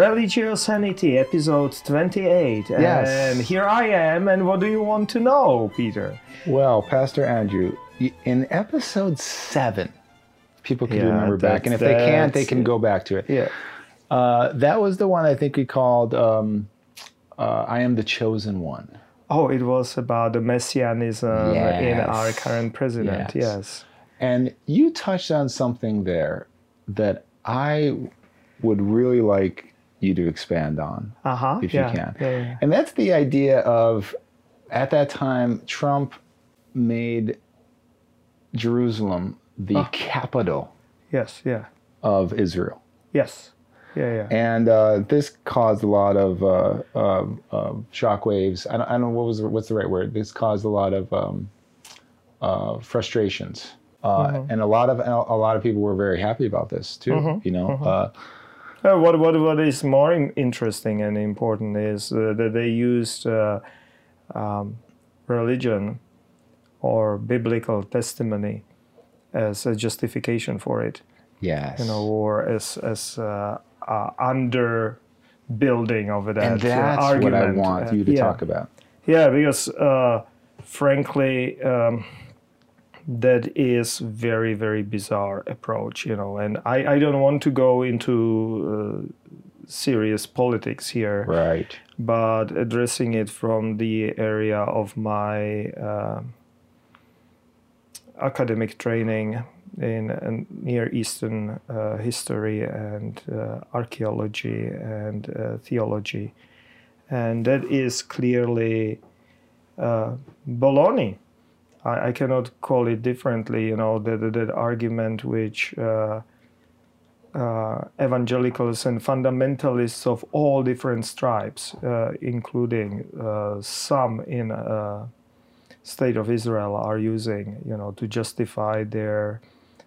Religiosanity, episode 28. Yes. And here I am, and what do you want to know, Peter? Well, Pastor Andrew, in episode seven, people can Yeah, remember back, and if they can't, they can go back to it. Yeah. Uh, that was the one I think we called um, uh, "I Am the Chosen One." Oh, it was about the messianism in our current president. Yes. Yes. And you touched on something there that I would really like you to expand on, Uh huh. if yeah. you can. Yeah, yeah. And that's the idea of, at that time, Trump made Jerusalem the capital Yes. Yeah. of Israel. Yes. Yeah. Yeah. and uh, this caused a lot of uh, uh, uh, shockwaves. I don't, I don't know what was the, what's the right word. This caused a lot of um, uh, frustrations, uh, Mm-hmm. and a lot of a lot of people were very happy about this too. You know, Mm-hmm. Uh, what, what, what is more interesting and important is uh, that they used uh, um, religion or biblical testimony as a justification for it, yes, you know, or as, as uh, uh, under building of that and uh, that's argument. what I want you to yeah. talk about. Yeah, because uh, frankly, um, that is very very bizarre approach, you know. And I, I don't want to go into uh, serious politics here, Right. but addressing it from the area of my uh, academic training in, in Near Eastern uh, history and uh, archaeology and uh, theology, and that is clearly uh, baloney. I, I cannot call it differently. You know that that, argument which. Uh, uh, evangelicals and fundamentalists of all different stripes, uh, including uh, some in uh, state of Israel, are using, you know, to justify their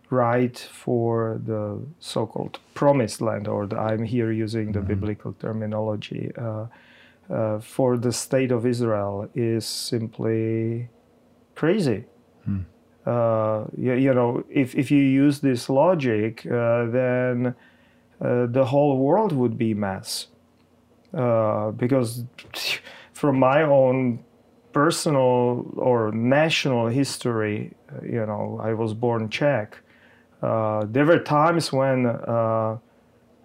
right for the so-called promised land, or the, I'm here using the biblical terminology. Uh, uh, for the state of Israel is simply crazy uh, you, you know, if, if you use this logic, uh, then uh, the whole world would be mess. Uh, because from my own personal or national history, uh, you know, I was born Czech. Uh, there were times when uh,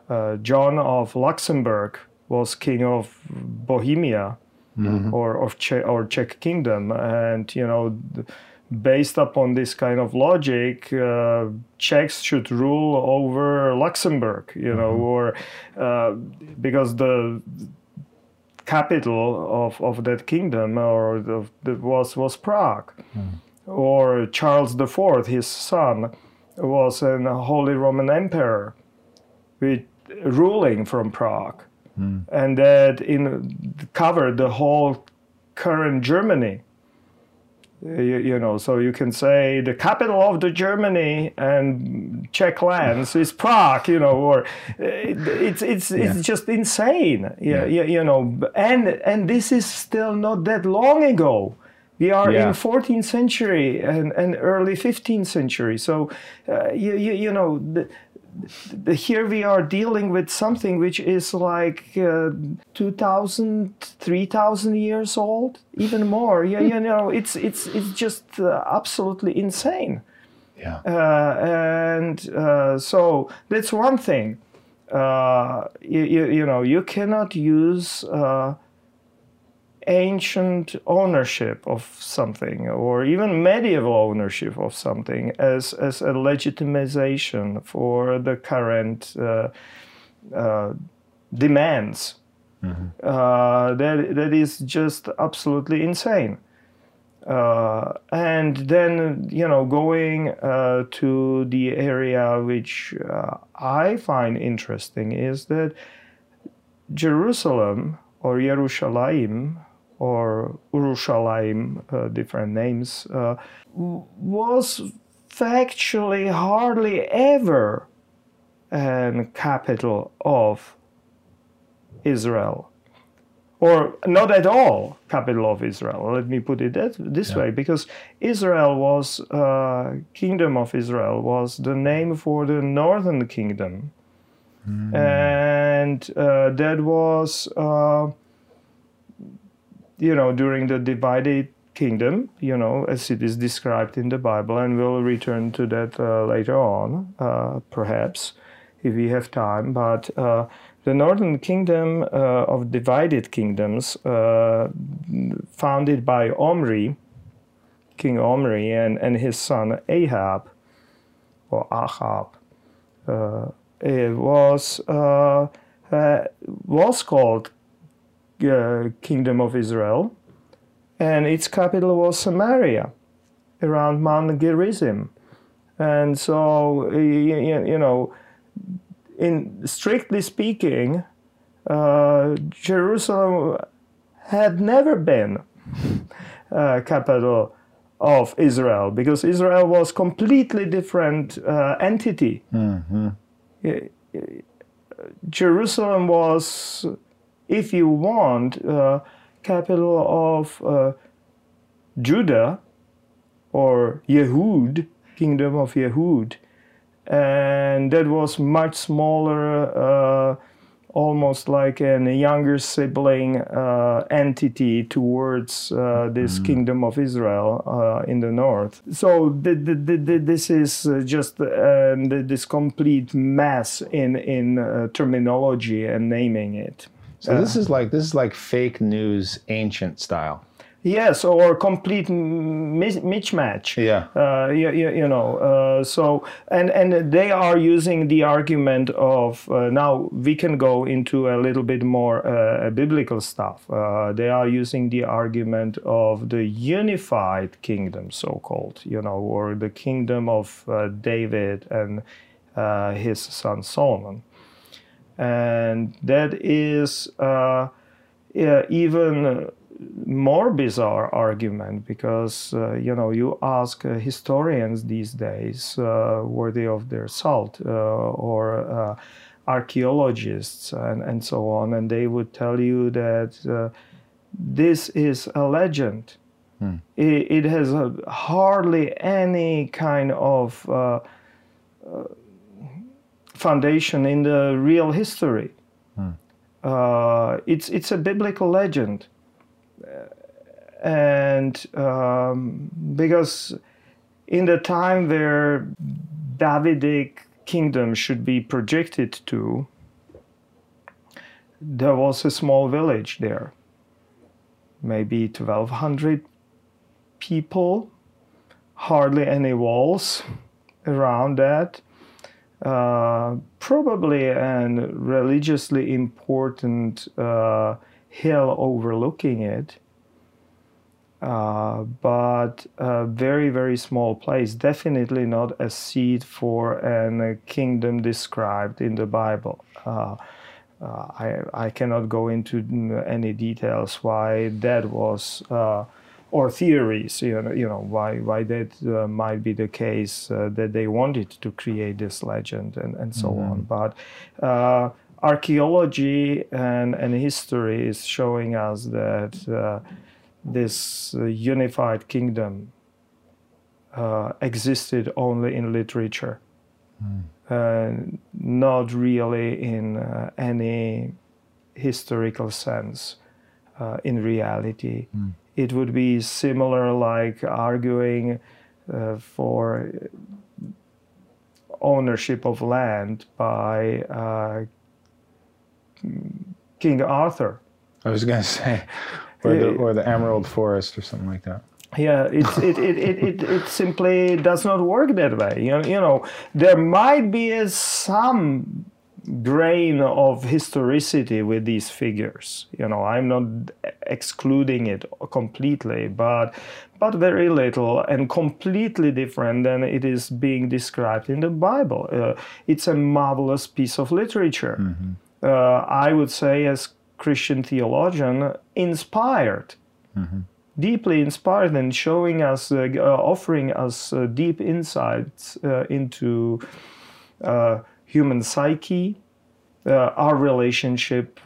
uh, John of Luxembourg was king of Bohemia or of che- or Czech Kingdom, and you know, based upon this kind of logic, uh, Czechs should rule over Luxembourg, you know, or uh, because the capital of, of that kingdom or of the, was was Prague, or Charles IV, his son, was an Holy Roman Emperor, with ruling from Prague, and that in covered the whole current Germany. You, you know, so you can say the capital of the Germany and Czech lands is Prague, you know, or it, it's it's Yeah. it's just insane. Yeah, Yeah. you, know, and and this is still not that long ago. We are Yeah. in 14th century and, and early 15th century. So, uh, you, you, you know, the, here we are dealing with something which is like uh, 2,000, 3,000 years old, even more. Yeah, you know, it's, it's, it's just uh, absolutely insane. Yeah. Uh, and uh, so that's one thing. Uh, you, you, you know, you cannot use uh, ancient ownership of something or even medieval ownership of something as, as a legitimization for the current uh, uh, demands. Uh, that, that is just absolutely insane. Uh, and then, you know, going uh, to the area which uh, I find interesting is that Jerusalem or Yerushalayim or Urushalayim, uh, different names, uh, was factually hardly ever a capital of Israel. Or not at all capital of Israel. Let me put it that, this way, because Israel was uh, kingdom of Israel was the name for the northern kingdom, and uh, that was, uh, you know, during the divided kingdom, you know, as it is described in the Bible, and we'll return to that uh, later on, uh, perhaps, if we have time. But uh, the northern kingdom uh, of divided kingdoms, founded by Omri, King Omri, and, and his son Ahab, or Ahab, it was uh, uh, was called uh, Kingdom of Israel, and its capital was Samaria, around Mount Gerizim, and so you, know, in strictly speaking, uh, Jerusalem had never been uh, capital of Israel because Israel was completely different uh, entity. Mm-hmm. Jerusalem was, if you want, uh, capital of uh, Judah or Yehud, kingdom of Yehud, and that was much smaller uh, almost like a younger sibling uh, entity towards uh, this mm. kingdom of Israel uh, in the north. So the, the, the, this is just uh, this complete mess in in uh, terminology and naming it. So this is like this is like fake news, ancient style. Yes, or complete mismatch. Yeah. Uh, you, you, you, know, uh, so, and, and they are using the argument of, uh, now we can go into a little bit more uh, biblical stuff. Uh, they are using the argument of the unified kingdom, so called, you know, or the kingdom of uh, David and his son Solomon. And that is yeah, even more bizarre argument because uh, you know you ask uh, historians these days uh, worthy of their salt uh, or uh, archaeologists and, and so on and they would tell you that uh, this is a legend hmm. it, it, has hardly any kind of foundation in the real history hmm. it's it's a biblical legend and um, because in the time where Davidic kingdom should be projected to, there was a small village there, maybe 1,200 people, hardly any walls around that. Uh, probably a religiously important uh, hill overlooking it. Uh, but a very very small place definitely not a seat for a kingdom described in the bible. Uh, uh, I, I cannot go into any details why that was or theories you know, you know why why that uh, might be the case that they wanted to create this legend and, and so mm-hmm. on but archaeology and, and history is showing us that this uh, unified kingdom uh, existed only in literature, mm. not really in uh, any historical sense. Uh, in reality, mm. It would be similar, like arguing uh, for ownership of land by King Arthur. I was going to say, or the, or the Emerald Forest or something like that. Yeah, it, it, it, it, it, simply does not work that way. You know, you know there might be some grain of historicity with these figures. You know, I'm not excluding it completely, but but very little and completely different than it is being described in the Bible. Uh, it's a marvelous piece of literature. Mm-hmm. Uh, I would say, as Christian theologian inspired, mm-hmm. deeply inspired, and showing us, uh, uh, offering us uh, deep insights uh, into uh, human psyche, uh, our relationship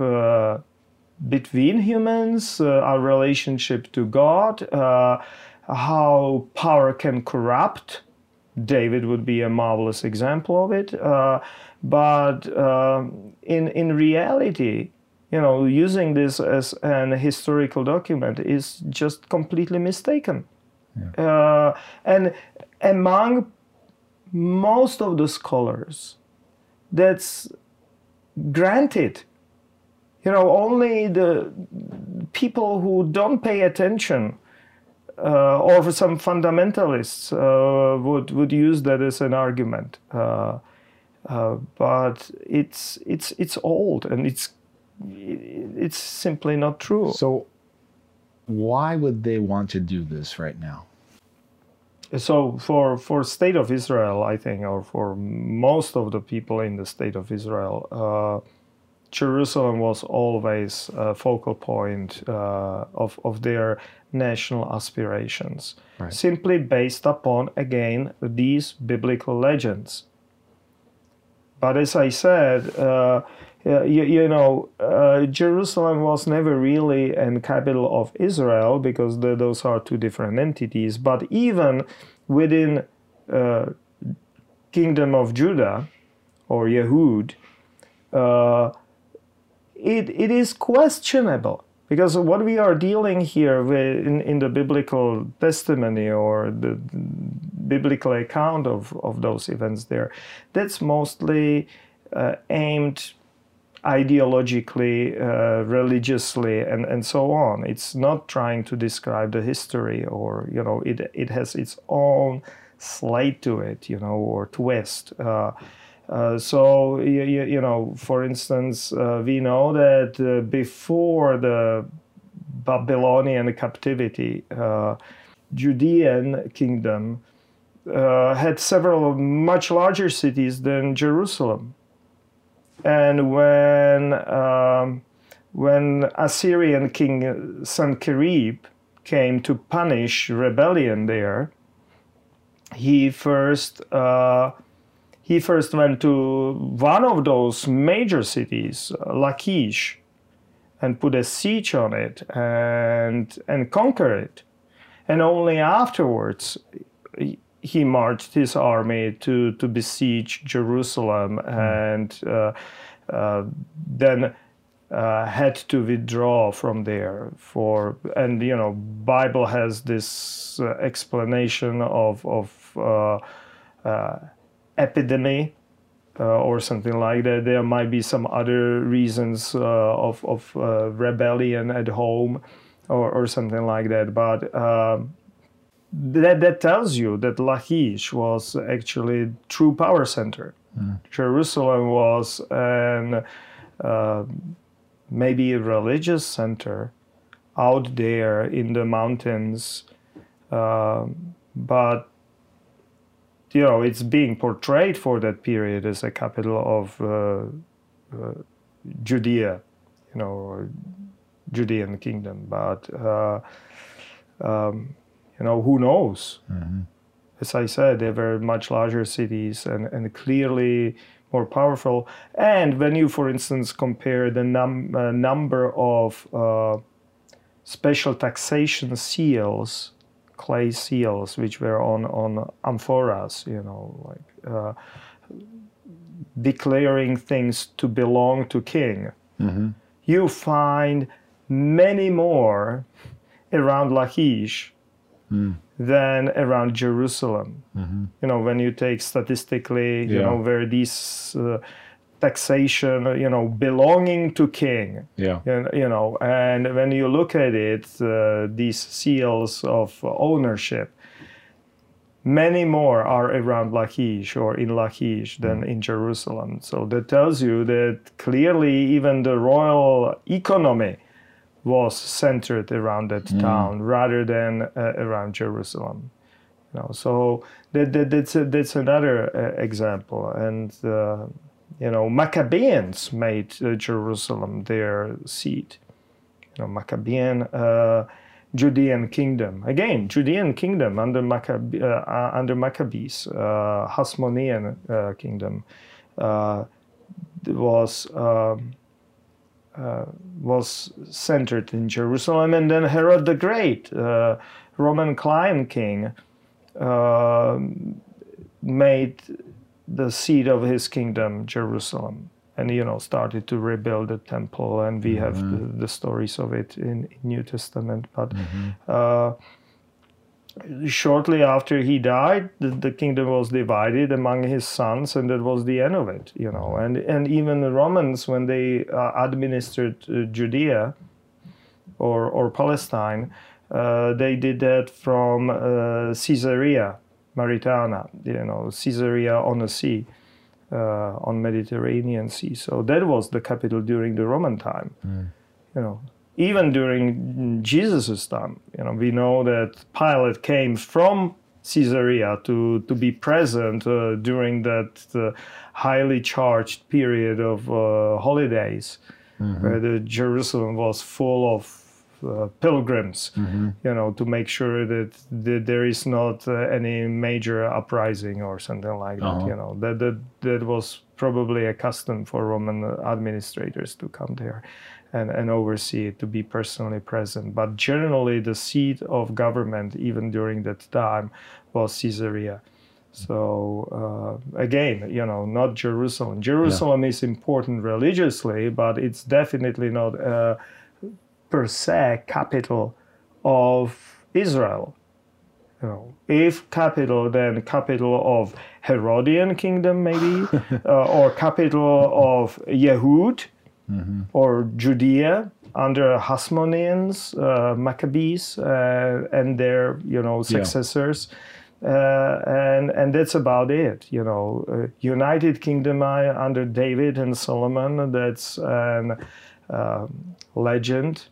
between humans, our relationship to God, how power can corrupt David would be a marvelous example of it. Uh, but uh, in in reality, you know, using this as an historical document is just completely mistaken. Yeah. Uh, and among most of the scholars, that's granted. You know, only the people who don't pay attention uh, or some fundamentalists uh, would would use that as an argument. Uh, uh but it's it's it's old and it's it's simply not true. So, why would they want to do this right now? So, for for state of Israel, I think, or for most of the people in the state of Israel, uh, Jerusalem was always a focal point uh, of of their national aspirations, right. simply based upon again these biblical legends. But as I said. Uh, you, you, know, uh, Jerusalem was never really a capital of Israel because the, those are two different entities. But even within uh, Kingdom of Judah or Yehud, uh, it, it is questionable because what we are dealing here with in, in the biblical testimony or the biblical account of, of those events there, that's mostly uh, aimed ideologically, uh, religiously, and, and so on. It's not trying to describe the history or, you know, it, it has its own slate to it, you know, or twist. Uh, uh, so, you, you, know, for instance, uh, we know that uh, before the Babylonian captivity, uh, Judean kingdom had several much larger cities than Jerusalem. And when um, when Assyrian king Sennacherib came to punish rebellion there, he first uh, he first went to one of those major cities, Lachish, and put a siege on it and and conquer it. And only afterwards he marched his army to, to besiege Jerusalem hmm. and uh, uh, then uh, had to withdraw from there for and you know Bible has this uh, explanation of of uh, uh, epidemic or something like that. There might be some other reasons of of rebellion at home or, or something like that, but. Um, that, that tells you that Lachish was actually a true power center. Mm. Jerusalem was an uh, maybe a religious center out there in the mountains, uh, but you know it's being portrayed for that period as a capital of uh, uh Judea, you know, Judean kingdom, but. Uh, um, you know, who knows? Mm-hmm. As I said, they were much larger cities and, and clearly more powerful. And when you, for instance, compare the num- uh, number of uh, special taxation seals, clay seals, which were on, on amphoras, you know, like uh, declaring things to belong to king, mm-hmm. you find many more around Lachish mm. than around Jerusalem. Mm-hmm. You know, when you take statistically, you yeah. know, where these uh, taxation, you know, belonging to king. Yeah. You know, and when you look at it, uh, these seals of ownership, many more are around Lachish or in Lachish than mm. in Jerusalem. So that tells you that clearly even the royal economy was centered around that mm. town rather than uh, around Jerusalem. You know, so that, that that's a, that's another uh, example, and uh, you know Maccabeans made uh, Jerusalem their seat. You know, Maccabean. Uh, Judean kingdom again, Judean kingdom under Maccabe, uh, under Maccabees, Hasmonean kingdom was um, uh, was centered in Jerusalem, and then Herod the Great, uh, Roman client king, uh, made the seat of his kingdom Jerusalem. And you know started to rebuild the temple. And we have the, the, stories of it in, in New Testament. But uh, shortly after he died the, the, kingdom was divided among his sons and that was the end of it you know and and even the Romans when they uh, administered uh, Judea or or Palestine uh, they did that from uh, Caesarea Maritima, you know, Caesarea on the sea, uh, on Mediterranean Sea. So that was the capital during the Roman time. Mm. You know, even during Jesus' time, you know, we know that Pilate came from Caesarea to to be present uh, during that uh, highly charged period of uh, holidays, mm-hmm. where the Jerusalem was full of uh, pilgrims, mm-hmm. you know, to make sure that, that there is not uh, any major uprising or something like uh-huh. that. You know, that, that that was probably a custom for Roman administrators to come there and, and oversee it, to be personally present. But generally, the seat of government, even during that time, was Caesarea. So uh, again, you know, not Jerusalem. Jerusalem yeah. is important religiously, but it's definitely not. Uh, per se capital of Israel. You know, if capital, then capital of Herodian kingdom, maybe, uh, or capital of Yehud mm-hmm. or Judea under Hasmoneans, uh, Maccabees, uh, and their you know successors. Yeah. Uh, and and that's about it. You know, uh, United Kingdom under David and Solomon. That's an um, legend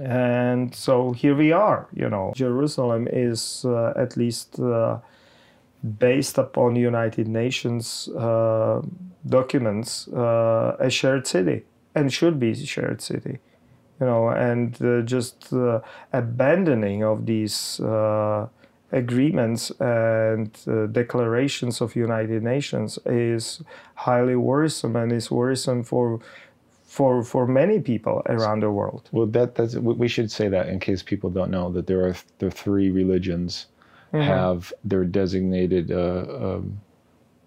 and so here we are you know jerusalem is uh, at least uh, based upon united nations uh, documents uh, a shared city and should be a shared city you know and uh, just uh, abandoning of these agreements and declarations of united nations is highly worrisome and is worrisome for for for many people around the world. Well, that that's we should say that in case people don't know that there are the three religions mm-hmm. have their designated uh, um,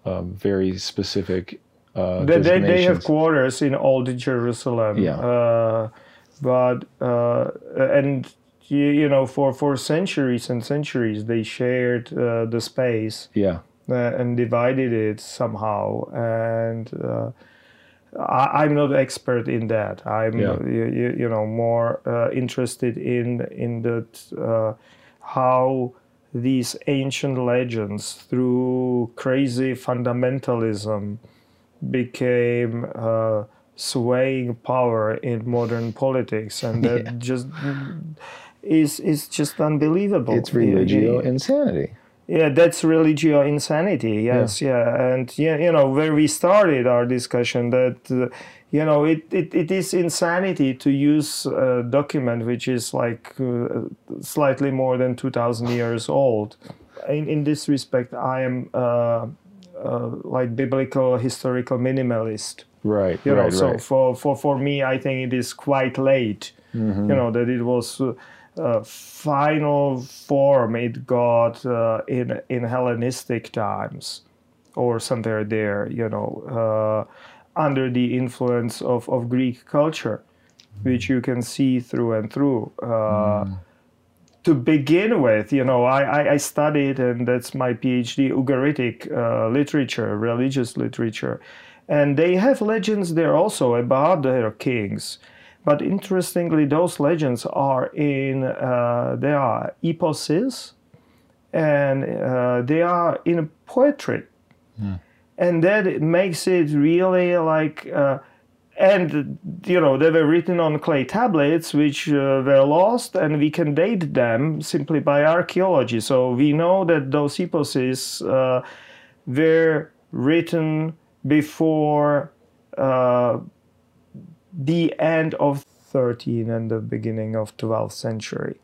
um, very specific. Uh, they, they, they have quarters in old Jerusalem. Yeah. Uh, but uh, and you, you, know for for centuries and centuries they shared uh, the space. Yeah. Uh, and divided it somehow and I, am not expert in that. I'm yeah. you, you, know more uh, interested in in that uh, how these ancient legends through crazy fundamentalism became uh, swaying power in modern politics, and that yeah. just is is just unbelievable. It's religio insanity. Yeah, that's religio insanity. Yes, yeah. yeah. and yeah, you know where we started our discussion that uh, you know it, it, it is insanity to use a document which is like uh, slightly more than two thousand years old. In in this respect, I am uh, uh like biblical historical minimalist. Right. You right, know, so for, for for me, I think it is quite late. Mm-hmm. You know that it was uh, final form it got uh, in in Hellenistic times or somewhere there, you know, uh, under the influence of, of Greek culture, which you can see through and through. Mm. To begin with, you know, I, I, studied, and that's my PhD, Ugaritic uh, literature, religious literature. And they have legends there also about their kings. But interestingly, those legends are in uh, they are eposes, and uh, they are in poetry, mm. And that makes it really like. Uh, and you know they were written on clay tablets which uh, were lost and we can date them simply by archaeology so we know that those eposes uh, were written before uh, the end of 13 and the beginning of 12th century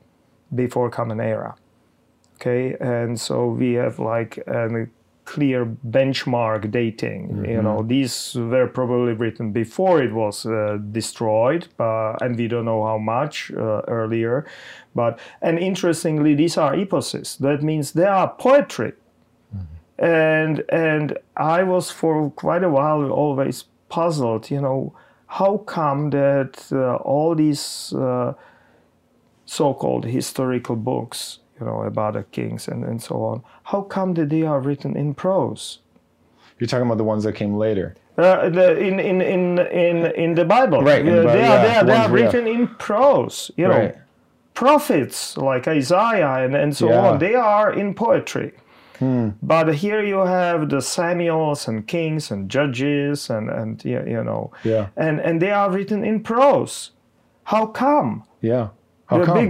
before common era okay and so we have like a clear benchmark dating mm-hmm. you know these were probably written before it was uh, destroyed uh, and we don't know how much uh, earlier but and interestingly these are eposes that means they are poetry and and I was for quite a while always puzzled. You know, how come that uh, all these uh, so-called historical books, you know, about the kings and, and so on, how come that they are written in prose? You're talking about the ones that came later. Uh, the, in, in, in, in, in the Bible. Right, in the Bible, they yeah, are, they are, they are written in prose. You know, Right. prophets like Isaiah and, and so Yeah. on, they are in poetry. Hmm. But here you have the Samuels and kings and judges and, and you know, Yeah. and, and they are written in prose. How come? Yeah.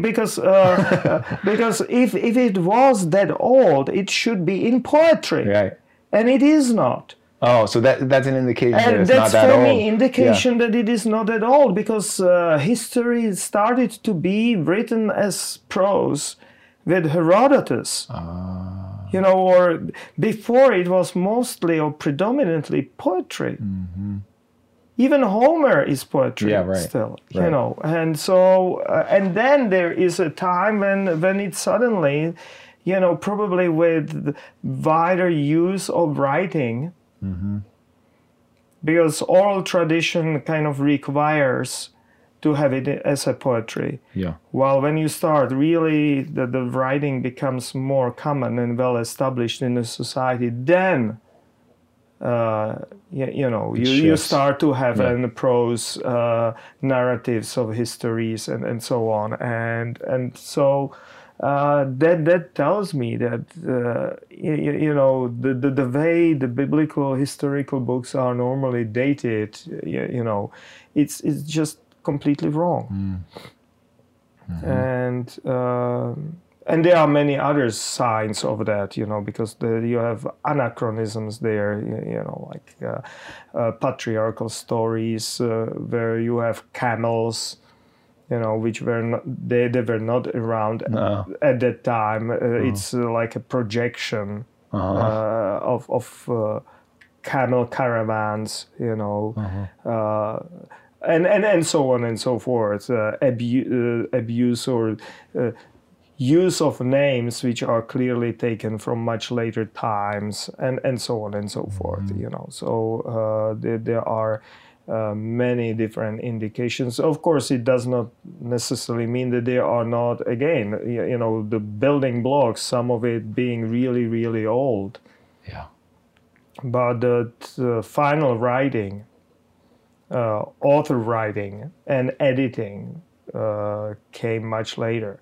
Because uh, because if, if it was that old, it should be in poetry, Right. and it is not. Oh, so that that's an indication that it's that's not that for old. me indication that it is not at all because uh, history started to be written as prose with Herodotus. Ah. You know, or before it was mostly or predominantly poetry. Even Homer is poetry. Yeah, right, still, you know. And so, uh, and then there is a time when when it suddenly, you know, probably with wider use of writing, Mm-hmm. because oral tradition kind of requires to have it as a poetry. Yeah. Well, when you start, really, the, the writing becomes more common and well established in the society, then, uh, you, you know, you, you shifts. start to have Yeah. an prose uh, narratives of histories and, and so on. And, and so uh, that, that tells me that, uh, you, you know, the, the, the way the biblical historical books are normally dated, you, you know, it's, it's just completely wrong and um and there are many other signs of that, you know, because the, you have anachronisms there, you, you know, like uh, uh, patriarchal stories uh, where you have camels, you know, which were not they, they were not around No. at that time. Uh, It's uh, like a projection Uh-huh. uh, of of uh, camel caravans, you know, uh, and, and and so on and so forth. Uh, abu- uh, abuse or uh, use of names which are clearly taken from much later times, and and so on and so forth. You know, so uh, there, there are. Uh, many different indications. Of course, it does not necessarily mean that they are not, again, you, you know, the building blocks, some of it being really, really old Yeah. but the, the final writing, uh, author writing, and editing uh, came much later.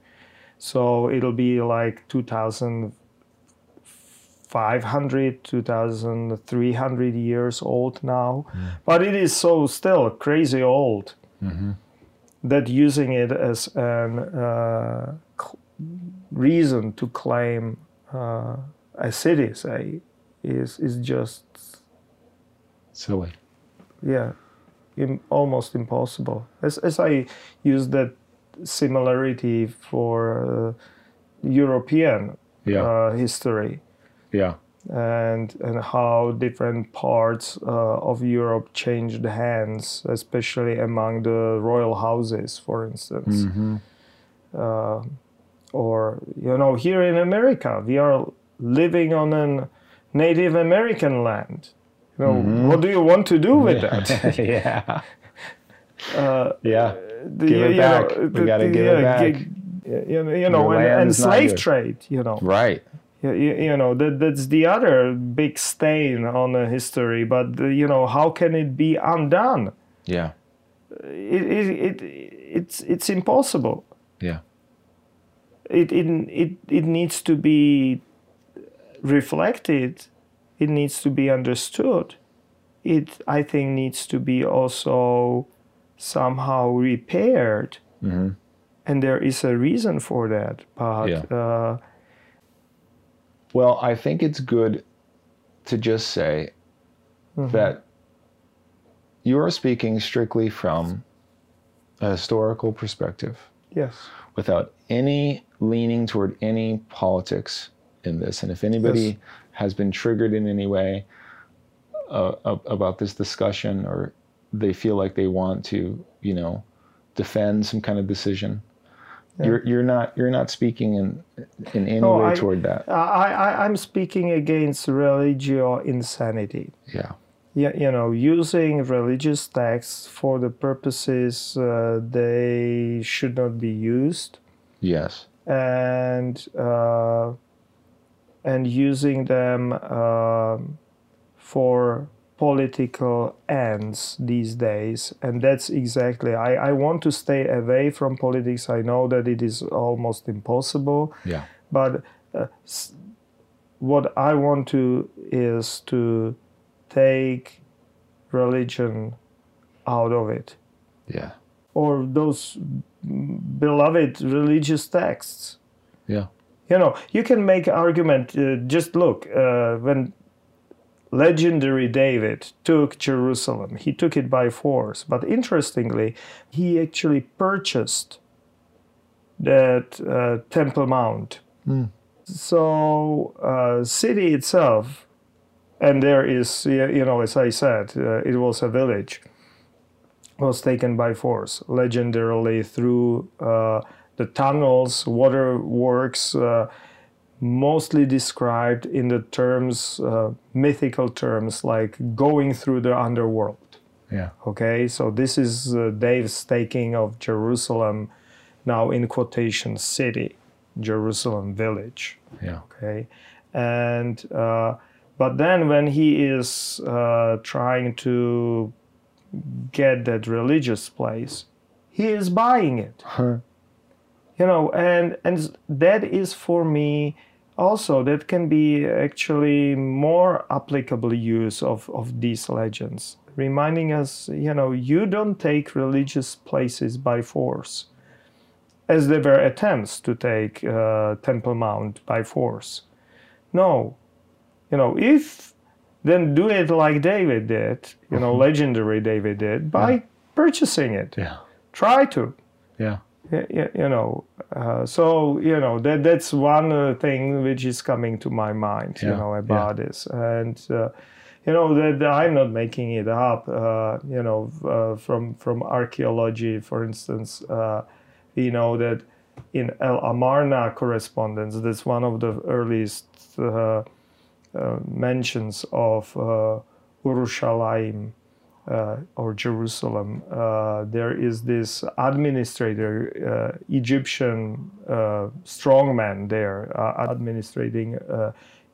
So it'll be like 2,500, 2,300 years old now. But it is so still crazy old that using it as an uh, cl- reason to claim uh, a city, say, is is just Silly. yeah, Im- almost impossible. As as I use that similarity for uh, European Yeah. uh, history Yeah. and and how different parts uh, of Europe changed hands, especially among the royal houses, for instance. Mm-hmm. Uh, or you know, here in America, we are living on a Native American land. You know, Mm-hmm. what do you want to do with that? yeah. Uh, Yeah. The- Give it you know, back. We gotta the, give it back. gi- You know, you know Your and, and slave yours. trade. You know, Right. you, you, you know that that's the other big stain on the history. But you know, how can it be undone? Yeah. It, it, it it's it's impossible. Yeah. It, it it it needs to be reflected. It needs to be understood. It I think needs to be also somehow repaired. Mm-hmm. and there is a reason for that but Yeah. uh, Well, I think it's good to just say that you are speaking strictly from a historical perspective yes without any leaning toward any politics in this. And if anybody Yes. has been triggered in any way uh, about this discussion or they feel like they want to, you know, defend some kind of decision, You're you're not you're not speaking in in any No, way I- toward that. I, I, I'm speaking against religio insanity. Yeah. Yeah, you know, using religious texts for the purposes uh, they should not be used, Yes. and uh, and using them um for political ends these days and that's exactly I, I want to stay away from politics i know that it is almost impossible Yeah. but uh, what I want to is to take religion out of it Yeah. or those beloved religious texts. Yeah. You know, you can make argument. Uh, just look uh, when legendary David took Jerusalem, he took it by force. But interestingly, he actually purchased that uh, Temple Mount. So, uh, city itself, and there is, you know, as I said, uh, it was a village, was taken by force, legendarily through uh, the tunnels, waterworks, uh, mostly described in the terms, uh, mythical terms, like going through the underworld. Yeah. Okay, so this is uh, Dave's taking of Jerusalem, now in quotation, city, Jerusalem village Yeah. okay and uh, but then when he is uh, trying to get that religious place he is buying it Huh. You know and and that is for me also that can be actually more applicable use of of these legends reminding us you know you don't take religious places by force as there were attempts to take uh, temple mount by force. No. You know if then do it like david did you know legendary david did by purchasing it. Yeah. try to. Yeah. You know uh, so you know that that's one uh, thing which is coming to my mind you Yeah, know yeah. about this and uh, you know that i'm not making it up uh, you know uh, from from archaeology for instance uh, we know that in el amarna correspondence that's one of the earliest uh, uh, mentions of uh, Urushalayim uh, or Jerusalem, uh, there is this administrator, uh, Egyptian uh, strongman there, uh, administrating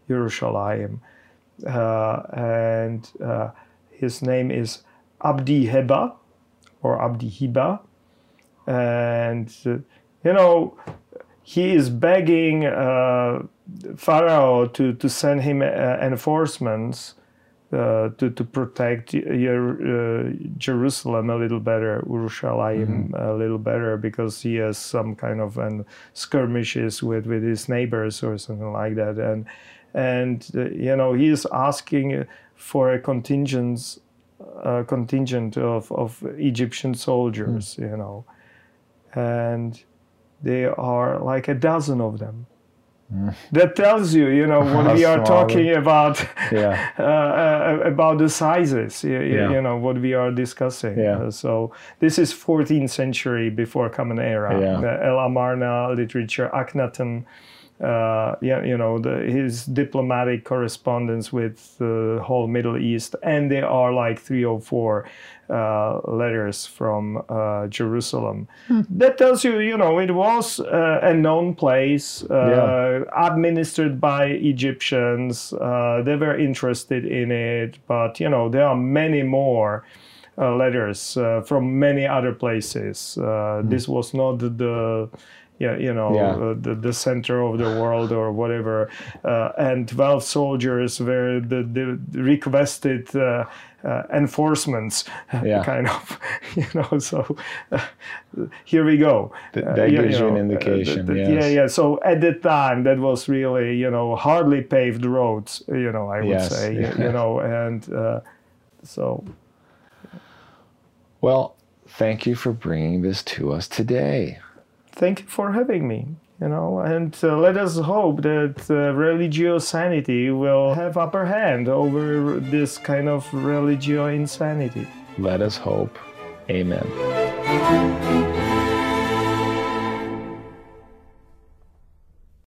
uh. Uh, and uh, his name is Abdi Heba or Abdi Hiba. And, uh, you know, he is begging uh, Pharaoh to, to send him uh, enforcements uh, to, to protect Jer- uh, Jerusalem a little better, Urushalayim a little better, because he has some kind of an skirmishes with, with his neighbors or something like that. And, and uh, you know, he is asking for a contingent, uh, contingent of, of Egyptian soldiers, you know. And there are like a dozen of them. That tells you, you know, when How we are talking about Yeah. uh, uh, about the sizes, you, Yeah. you know, what we are discussing. Yeah. Uh, so this is 14th century before Common Era. Yeah. The El Amarna literature, Akhenaten, uh, yeah, you know, the, his diplomatic correspondence with the whole Middle East, and there are like three or four uh, letters from uh, Jerusalem. That tells you, you know, it was uh, a known place, uh, administered by Egyptians. Uh, they were interested in it, but you know, there are many more. Uh, letters uh, from many other places. Uh, This was not the, yeah, you know, Yeah. uh, the, the center of the world or whatever. Uh, and 12 soldiers were the, the requested uh, uh, enforcements, Yeah. kind of, you know. So uh, here we go. Th- that you- gives you know, indication, yes. Yeah, yeah. So at the time, that was really, you know, hardly paved roads, you know, I would Yes, say, you know, and uh, so Well, thank you for bringing this to us today. Thank you for having me you know and uh, let us hope that uh, religio sanity will have upper hand over this kind of religio insanity Let us hope. Amen.